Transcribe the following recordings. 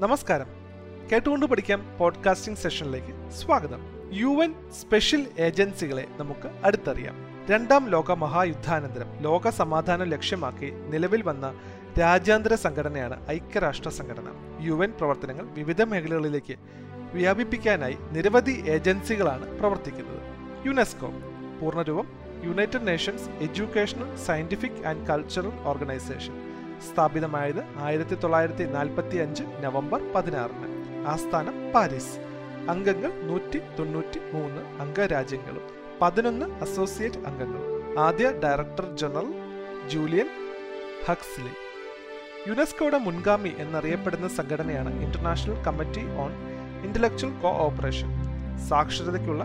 നമസ്കാരം. കേട്ടുകൊണ്ട് പഠിക്കാം പോഡ്കാസ്റ്റിംഗ് സെഷനിലേക്ക് സ്വാഗതം. യു എൻ സ്പെഷ്യൽ ഏജൻസികളെ നമുക്ക് അടുത്തറിയാം. രണ്ടാം ലോക മഹായുദ്ധാനന്തരം ലോക സമാധാനം ലക്ഷ്യമാക്കി നിലവിൽ വന്ന രാജ്യാന്തര സംഘടനയാണ് ഐക്യരാഷ്ട്ര സംഘടന. യു എൻ പ്രവർത്തനങ്ങൾ വിവിധ മേഖലകളിലേക്ക് വ്യാപിപ്പിക്കാനായി നിരവധി ഏജൻസികളാണ് പ്രവർത്തിക്കുന്നത്. UNESCO പൂർണരൂപം United Nations Educational Scientific and Cultural Organization സ്ഥാപിതമായത് ആയിരത്തി തൊള്ളായിരത്തി നാൽപ്പത്തി അഞ്ച് നവംബർ പതിനാറിന്. ആസ്ഥാനം പാരീസ്. അംഗങ്ങൾ നൂറ്റി തൊണ്ണൂറ്റി മൂന്ന് അംഗരാജ്യങ്ങളും പതിനൊന്ന് അസോസിയേറ്റ് അംഗങ്ങളും. ആദ്യ ഡയറക്ടർ ജനറൽ ജൂലിയൻ ഹക്സ്ലി യുനെസ്കോയുടെ മുൻഗാമി എന്നറിയപ്പെടുന്ന സംഘടനയാണ് International Committee on Intellectual cooperation സാക്ഷരതയ്ക്കുള്ള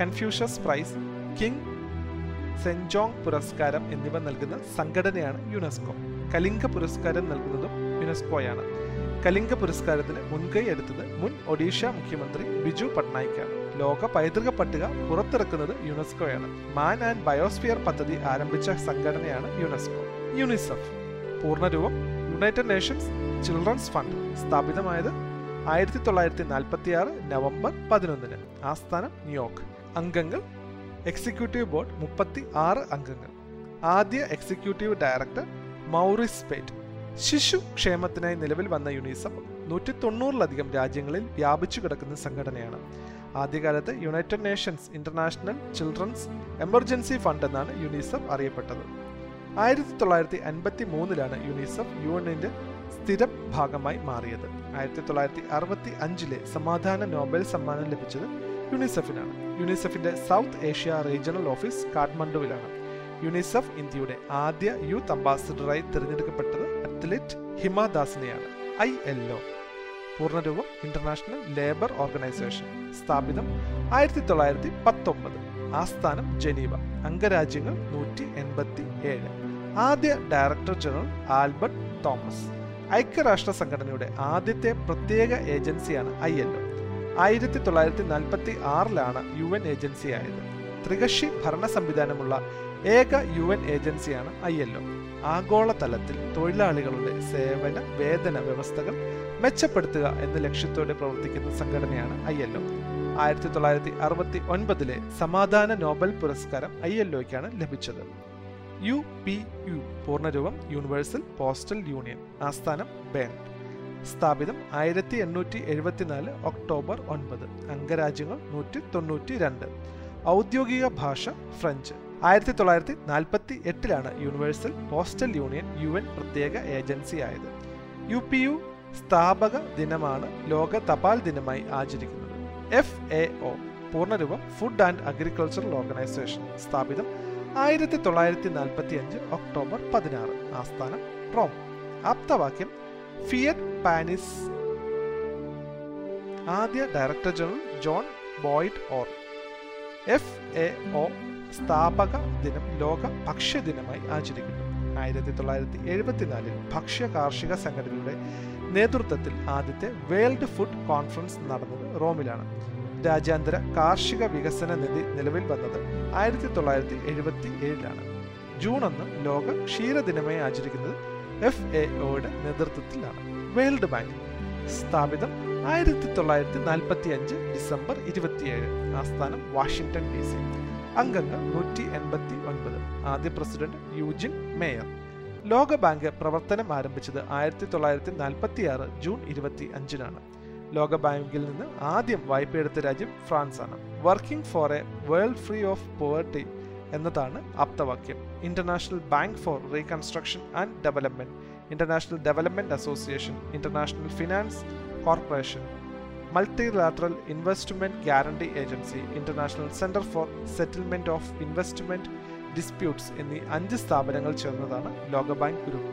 Confucius price king Sejong പുരസ്കാരം എന്നിവ നൽകുന്ന സംഘടനയാണ് യുനെസ്കോ. കലിംഗ പുരസ്കാരം നൽകുന്നതും യുനെസ്കോയാണ്. കലിംഗ പുരസ്കാരത്തിന് മുൻകൈ എടുത്തത് മുൻ ഒഡീഷ മുഖ്യമന്ത്രി ബിജു പട്നായിക്കാണ്. ലോക പൈതൃക പട്ടിക പുറത്തിറക്കുന്നത് യുനെസ്കോയാണ്. മാൻ ആൻഡ് ബയോസ്ഫിയർ പദ്ധതി ആരംഭിച്ച സംഘടനയാണ് യുനെസ്കോ. യുനിസെഫ്. പൂർണരൂപം യുണൈറ്റഡ് നേഷൻസ് ചിൽഡ്രൻസ് ഫണ്ട് സ്ഥാപിതമായത് ആയിരത്തി തൊള്ളായിരത്തി നാൽപ്പത്തി ആറ് നവംബർ പതിനൊന്നിന്. ആസ്ഥാനം ന്യൂയോർക്ക്. അംഗങ്ങൾ. എക്സിക്യൂട്ടീവ് ബോർഡ് മുപ്പത്തി ആറ് അംഗങ്ങൾ. ആദ്യ എക്സിക്യൂട്ടീവ് ഡയറക്ടർ മൗറിസ് പേറ്റ്. ശിശു ക്ഷേമത്തിനായി നിലവിൽ വന്ന യുണിസെഫ് നൂറ്റി തൊണ്ണൂറിലധികം രാജ്യങ്ങളിൽ വ്യാപിച്ചു കിടക്കുന്ന സംഘടനയാണ്. ആദ്യകാലത്ത് United Nations International Children's Emergency Fund എന്നാണ് യുണിസെഫ് അറിയപ്പെട്ടത്. ആയിരത്തി തൊള്ളായിരത്തി അൻപത്തി മൂന്നിലാണ് യുണിസെഫ് യു എന്നിന്റെ സ്ഥിരം ഭാഗമായി മാറിയത്. ആയിരത്തി തൊള്ളായിരത്തി അറുപത്തി അഞ്ചിലെ സമാധാന നോബൽ സമ്മാനം ലഭിച്ചത് യുണിസെഫിനാണ് യുണിസെഫിന്റെ സൗത്ത് ഏഷ്യ റീജിയണൽ ഓഫീസ് കാഠ്മണ്ഡുവിലാണ്. യുണിസെഫ് ഇന്ത്യയുടെ ആദ്യ യൂത്ത് അംബാസിഡറായി തിരഞ്ഞെടുക്കപ്പെട്ടത് അത്ലറ്റ് ഹിമാദാസിനെയാണ് ഐ എൽ ഒ. പൂർണരൂപം ഇന്റർനാഷണൽ ലേബർ ഓർഗനൈസേഷൻ സ്ഥാപിതം ആയിരത്തി തൊള്ളായിരത്തി പത്തൊമ്പത് ആസ്ഥാനം ജനീവ അംഗരാജ്യങ്ങൾ നൂറ്റി എൺപത്തി ഏഴ് ആദ്യ ഡയറക്ടർ ജനറൽ ആൽബർട്ട് തോമസ്. ഐക്യരാഷ്ട്ര സംഘടനയുടെ ആദ്യത്തെ പ്രത്യേക ഏജൻസിയാണ് ഐ എൽ ഒ. ആയിരത്തി തൊള്ളായിരത്തി നാൽപ്പത്തി ആറിലാണ് യു എൻ ഏജൻസി ആയത് ത്രികക്ഷി ഭരണ സംവിധാനമുള്ള ഏക യു എൻ ഏജൻസിയാണ് ഐ എൽ ഒ. ആഗോളതലത്തിൽ തൊഴിലാളികളുടെ സേവന വേതന വ്യവസ്ഥകൾ മെച്ചപ്പെടുത്തുക എന്ന ലക്ഷ്യത്തോടെ പ്രവർത്തിക്കുന്ന സംഘടനയാണ് ഐ എൽ ഒ. ആയിരത്തി തൊള്ളായിരത്തി അറുപത്തി ഒൻപതിലെ സമാധാന നോബൽ പുരസ്കാരം ഐ എൽ ഒക്കാണ് ലഭിച്ചത്. യു പി യു പൂർണരൂപം യൂണിവേഴ്സൽ പോസ്റ്റൽ യൂണിയൻ ആസ്ഥാനം ബേൺ. സ്ഥാപിതം ആയിരത്തി എണ്ണൂറ്റി എഴുപത്തിനാല് ഒക്ടോബർ ഒൻപത്. അംഗരാജ്യങ്ങൾ നൂറ്റി തൊണ്ണൂറ്റി രണ്ട് ഔദ്യോഗിക ഭാഷ ഫ്രഞ്ച്. ആയിരത്തി തൊള്ളായിരത്തി നാൽപ്പത്തി എട്ടിലാണ് Universal Postal Union U N പ്രത്യേക ഏജൻസി ആയത്. യു പി യു സ്ഥാപക ദിനമാണ് ലോക തപാൽ ദിനമായി ആചരിക്കുന്നത്. എഫ് എ ഒ പൂർണരൂപം ഫുഡ് ആൻഡ് അഗ്രികൾച്ചറൽ ഓർഗനൈസേഷൻ സ്ഥാപിതം ആയിരത്തി തൊള്ളായിരത്തി നാൽപ്പത്തി അഞ്ച് ഒക്ടോബർ പതിനാറ്. ആസ്ഥാനം റോം. ആപ്തവാക്യം ഫിയറ്റ് പാനിസ്. ആദ്യ director general John Boyd Orr F A O സ്ഥാപക ദിനം ലോക ഭക്ഷ്യ ദിനമായി ആചരിക്കുന്നു. ആയിരത്തി തൊള്ളായിരത്തി എഴുപത്തിനാലിൽ ഭക്ഷ്യ കാർഷിക സംഘടനയുടെ നേതൃത്വത്തിൽ ആദ്യത്തെ വേൾഡ് ഫുഡ് കോൺഫറൻസ് നടന്നത് റോമിലാണ്. രാജ്യാന്തര കാർഷിക വികസന നിധി നിലവിൽ വന്നത് ആയിരത്തി തൊള്ളായിരത്തി എഴുപത്തി ഏഴിലാണ് ജൂൺ ഒന്ന് ലോക ക്ഷീരദിനമായി ആചരിക്കുന്നത് എഫ് എ ഒയുടെ നേതൃത്വത്തിലാണ്. വേൾഡ് ബാങ്ക് സ്ഥാപിതം ആയിരത്തി തൊള്ളായിരത്തി നാൽപ്പത്തി അഞ്ച് ഡിസംബർ ഇരുപത്തിയേഴ്. ആസ്ഥാനം വാഷിംഗ്ടൺ ഡി സി. അംഗങ്ങൾ നൂറ്റി എൺപത്തി ഒൻപത് ആദ്യ പ്രസിഡന്റ് യൂജിൻ മേയർ. ലോകബാങ്ക് പ്രവർത്തനം ആരംഭിച്ചത് ആയിരത്തി തൊള്ളായിരത്തി നാൽപ്പത്തി ആറ് ജൂൺ ഇരുപത്തി അഞ്ചിനാണ് ലോകബാങ്കിൽ നിന്ന് ആദ്യം വായ്പയെടുത്ത രാജ്യം ഫ്രാൻസ് ആണ് working for a world free of poverty എന്നതാണ് ആപ്തവാക്യം. International Bank for Reconstruction and Development. International Development Association International Finance Corporation Multilateral Investment Guarantee Agency International Centre for Settlement of Investment Disputes എന്നീ അഞ്ച് സ്ഥാപനങ്ങൾ ചേർന്നതാണ് ലോകബാങ്ക് group.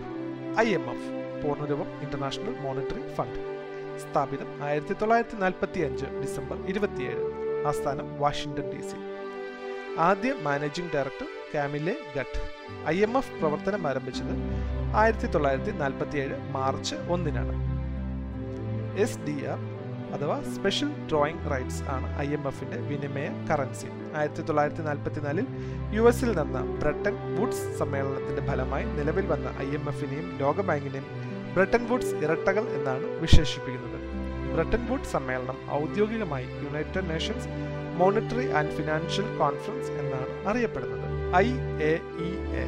I M F പൂർണരൂപം International Monetary Fund. സ്ഥാപിതം ആയിരത്തി തൊള്ളായിരത്തി നാൽപ്പത്തി അഞ്ച് ഡിസംബർ ഇരുപത്തിയേഴ്. ആസ്ഥാനം വാഷിംഗ്ടൺ ഡി സി. ആദ്യ managing director Camille Gutt. I M F പ്രവർത്തനം ആരംഭിച്ചത് ആയിരത്തി തൊള്ളായിരത്തി നാൽപ്പത്തിയേഴ് മാർച്ച് ഒന്നിനാണ്. എസ് ഡി ആർ അഥവാ സ്പെഷ്യൽ ഡ്രോയിങ് റൈറ്റ്സ് ആണ് ഐ എം എഫിന്റെ വിനിമയ കറൻസി ആയിരത്തി തൊള്ളായിരത്തി നാൽപ്പത്തിനാലിൽ യു എസിൽ നടന്ന ബ്രട്ടൻ വുഡ്സ് സമ്മേളനത്തിന്റെ ഫലമായി നിലവിൽ വന്ന ഐ എം എഫിനെയും ലോകബാങ്കിനെയും ബ്രട്ടൻ വുഡ്സ് ഇരട്ടകൾ എന്നാണ് വിശേഷിപ്പിക്കുന്നത്. ബ്രട്ടൻ വുഡ് സമ്മേളനം ഔദ്യോഗികമായി United Nations Monetary and Financial Conference എന്നാണ് അറിയപ്പെടുന്നത്. ഐ എ ഇ എ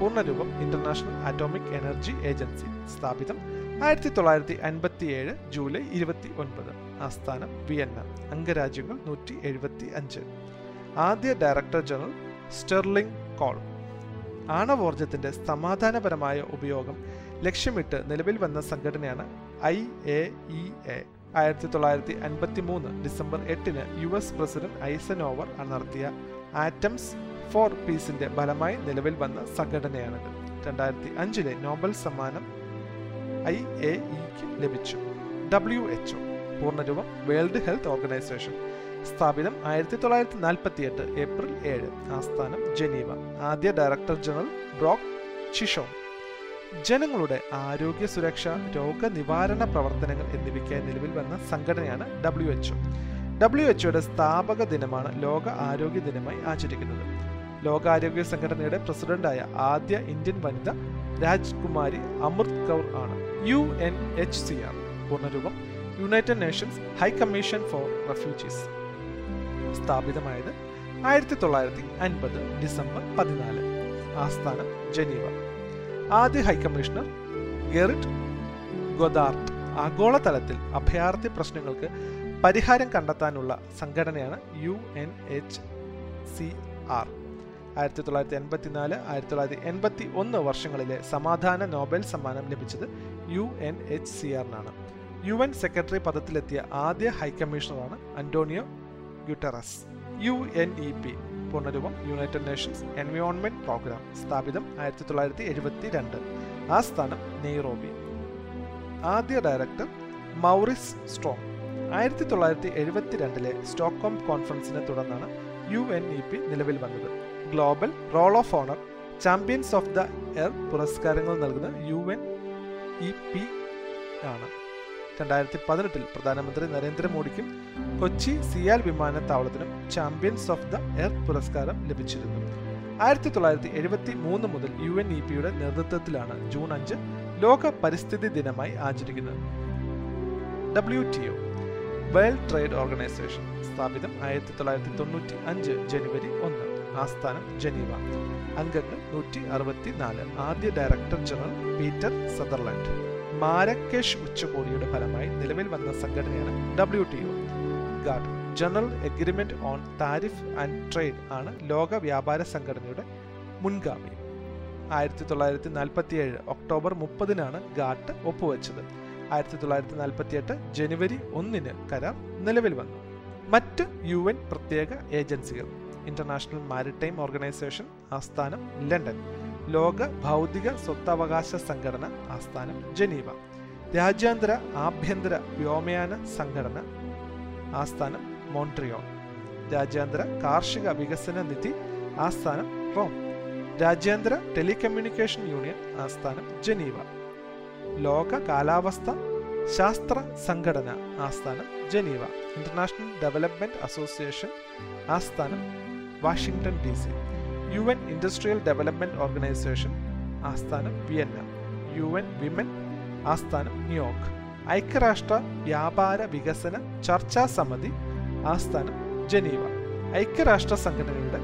പൂർണരൂപം ഇന്റർനാഷണൽ അറ്റോമിക് എനർജി ഏജൻസി സ്ഥാപിതം ആയിരത്തി തൊള്ളായിരത്തി അൻപത്തി ഏഴ് ജൂലൈ ഇരുപത്തി ഒൻപത് ആസ്ഥാനം വിയന്ന. അംഗരാജ്യങ്ങൾ നൂറ്റി എഴുപത്തി അഞ്ച് ആദ്യ ഡയറക്ടർ ജനറൽ സ്റ്റെർലിംഗ് കോൾ. ആണവോർജത്തിന്റെ സമാധാനപരമായ ഉപയോഗം ലക്ഷ്യമിട്ട് നിലവിൽ വന്ന സംഘടനയാണ് ഐ എ ഇ എ. ആയിരത്തി തൊള്ളായിരത്തി അൻപത്തി മൂന്ന് ഡിസംബർ എട്ടിന് യു എസ് പ്രസിഡന്റ് ഐസനോവർ നടത്തിയ ആറ്റംസ് ഫോർ പീസിന്റെ ഫലമായി നിലവിൽ വന്ന സംഘടനയാണിത്. രണ്ടായിരത്തി അഞ്ചിലെ നോബൽ സമ്മാനം ഐ എ ഇക്ക് ലഭിച്ചു. ഡബ്ല്യു എച്ച് ഒ പൂർണരൂപം വേൾഡ് ഹെൽത്ത് ഓർഗനൈസേഷൻ. സ്ഥാപിതം ആയിരത്തി തൊള്ളായിരത്തി നാൽപ്പത്തി എട്ട് ഏപ്രിൽ ഏഴ്. ആസ്ഥാനം ജനീവ. ആദ്യ ഡയറക്ടർ ജനറൽ ബ്രോക്ക് ചിഷോൺ ജനങ്ങളുടെ ആരോഗ്യ സുരക്ഷ രോഗനിവാരണ പ്രവർത്തനങ്ങൾ എന്നിവയ്ക്കായി നിലവിൽ വന്ന സംഘടനയാണ് ഡബ്ല്യു എച്ച്ഒ ഡബ്ല്യു എച്ച്ഒയുടെ സ്ഥാപക ദിനമാണ് ലോക ആരോഗ്യ ദിനമായി ആചരിക്കുന്നത്. ലോകാരോഗ്യ സംഘടനയുടെ പ്രസിഡന്റായ ആദ്യ ഇന്ത്യൻ വനിത രാജ്കുമാരി അമൃത് കൗർ ആണ്. U N H C R പൂർണരൂപം United Nations High Commission for Refugees. സ്ഥാപിതമായത് ആയിരത്തി തൊള്ളായിരത്തി അൻപത് ഡിസംബർ പതിനാല്. ആസ്ഥാനം ജനീവ. ആദ്യ ഹൈക്കമ്മീഷണർ ഗെറിറ്റ് ഗൊദാർട്ട് ആഗോളതലത്തിൽ അഭയാർത്ഥി പ്രശ്നങ്ങൾക്ക് പരിഹാരം കണ്ടെത്താനുള്ള സംഘടനയാണ് U N H C R ആയിരത്തി തൊള്ളായിരത്തി എൺപത്തിനാല് ആയിരത്തി തൊള്ളായിരത്തി എൺപത്തി ഒന്ന് വർഷങ്ങളിലെ സമാധാന നോബൽ സമ്മാനം ലഭിച്ചത് യു എൻ എച്ച് സി ആറിനാണ് യു എൻ സെക്രട്ടറി പദത്തിലെത്തിയ ആദ്യ ഹൈക്കമ്മീഷണറാണ് Antonio Guterres U N E P പൂർണരൂപം United Nations Environment Programme സ്ഥാപിതം ആയിരത്തി തൊള്ളായിരത്തി എഴുപത്തി രണ്ട് ആസ്ഥാനം നെയ്റോബി. ആദ്യ ഡയറക്ടർ മൗറിസ് സ്ട്രോങ്. ആയിരത്തി തൊള്ളായിരത്തി എഴുപത്തിരണ്ടിലെ സ്റ്റോക്ക്ഹോം കോൺഫറൻസിനെ തുടർന്നാണ് യു എൻ ഇ പി നിലവിൽ വന്നത്. Global roll of honour champions of the earth പുരസ്കാരങ്ങൾ നൽകുന്ന യു എൻ ഇ പി ആണ്. രണ്ടായിരത്തി പതിനെട്ടിൽ പ്രധാനമന്ത്രി നരേന്ദ്രമോദിക്കും കൊച്ചി സിയാൽ വിമാനത്താവളത്തിനും ചാമ്പ്യൻസ് ഓഫ് ദ എർത്ത് പുരസ്കാരം ലഭിച്ചിരുന്നു. ആയിരത്തി തൊള്ളായിരത്തി എഴുപത്തി മൂന്ന് മുതൽ യു എൻ ഇ പിയുടെ നേതൃത്വത്തിലാണ് ജൂൺ അഞ്ച് ലോക പരിസ്ഥിതി ദിനമായി ആചരിക്കുന്നത്. W T O World Trade Organization സ്ഥാപിതം ആയിരത്തി തൊള്ളായിരത്തി തൊണ്ണൂറ്റി അഞ്ച് ജനുവരി ഒന്ന്. ആസ്ഥാനം ജനീവ. അംഗങ്ങൾ നൂറ്റി അറുപത്തി നാല് ആദ്യ director general Peter Sutherland Marrakesh ഉച്ചകോടിയുടെ ഫലമായി നിലവിൽ വന്ന സംഘടനയാണ് W T GATT General Agreement on Tariff and Trade ആണ് ലോക വ്യാപാര സംഘടനയുടെ മുൻഗാമി. ആയിരത്തി തൊള്ളായിരത്തി നാൽപ്പത്തി ഏഴ് ഒക്ടോബർ മുപ്പതിനാണ് ഗാട്ട് ഒപ്പുവെച്ചത്. ആയിരത്തി തൊള്ളായിരത്തി നാൽപ്പത്തി എട്ട് ജനുവരി ഒന്നിന് കരാർ നിലവിൽ വന്നു. മറ്റ് യു എൻ പ്രത്യേക ഏജൻസികൾ. ഇന്റർനാഷണൽ മാരിടൈം ഓർഗനൈസേഷൻ ആസ്ഥാനം ലണ്ടൻ. ലോക ഭൗതിക സ്വത്തവകാശ സംഘടന ആസ്ഥാനം ജനീവ. രാജ്യാന്തര ആഭ്യന്തര വ്യോമയാന സംഘടന ആസ്ഥാനം മോൺട്രിയോൺ രാജ്യാന്തര കാർഷിക വികസന നിധി ആസ്ഥാനം റോം. രാജ്യാന്തര ടെലികമ്മ്യൂണിക്കേഷൻ യൂണിയൻ ആസ്ഥാനം ജനീവ. ലോക കാലാവസ്ഥ ശാസ്ത്ര സംഘടന ആസ്ഥാനം ജനീവ. ഇന്റർനാഷണൽ ഡെവലപ്മെന്റ് അസോസിയേഷൻ ആസ്ഥാനം Washington D C. U N Industrial Development Organization ആസ്ഥാനം വിയന്ന. യു എൻ വിമൻ ആസ്ഥാനം ന്യൂയോർക്ക്. ഐക്യരാഷ്ട്ര വ്യാപാര വികസന ചർച്ചാ സമിതി ആസ്ഥാനം ജനീവ. ഐക്യരാഷ്ട്ര സംഘടനയുടെ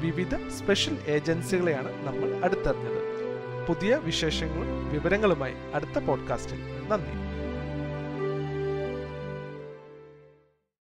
വിവിധ സ്പെഷ്യൽ ഏജൻസികളെയാണ് നമ്മൾ അടുത്തറിഞ്ഞത്. പുതിയ വിശേഷങ്ങളും വിവരങ്ങളുമായി അടുത്ത പോഡ്കാസ്റ്റിൽ. നന്ദി.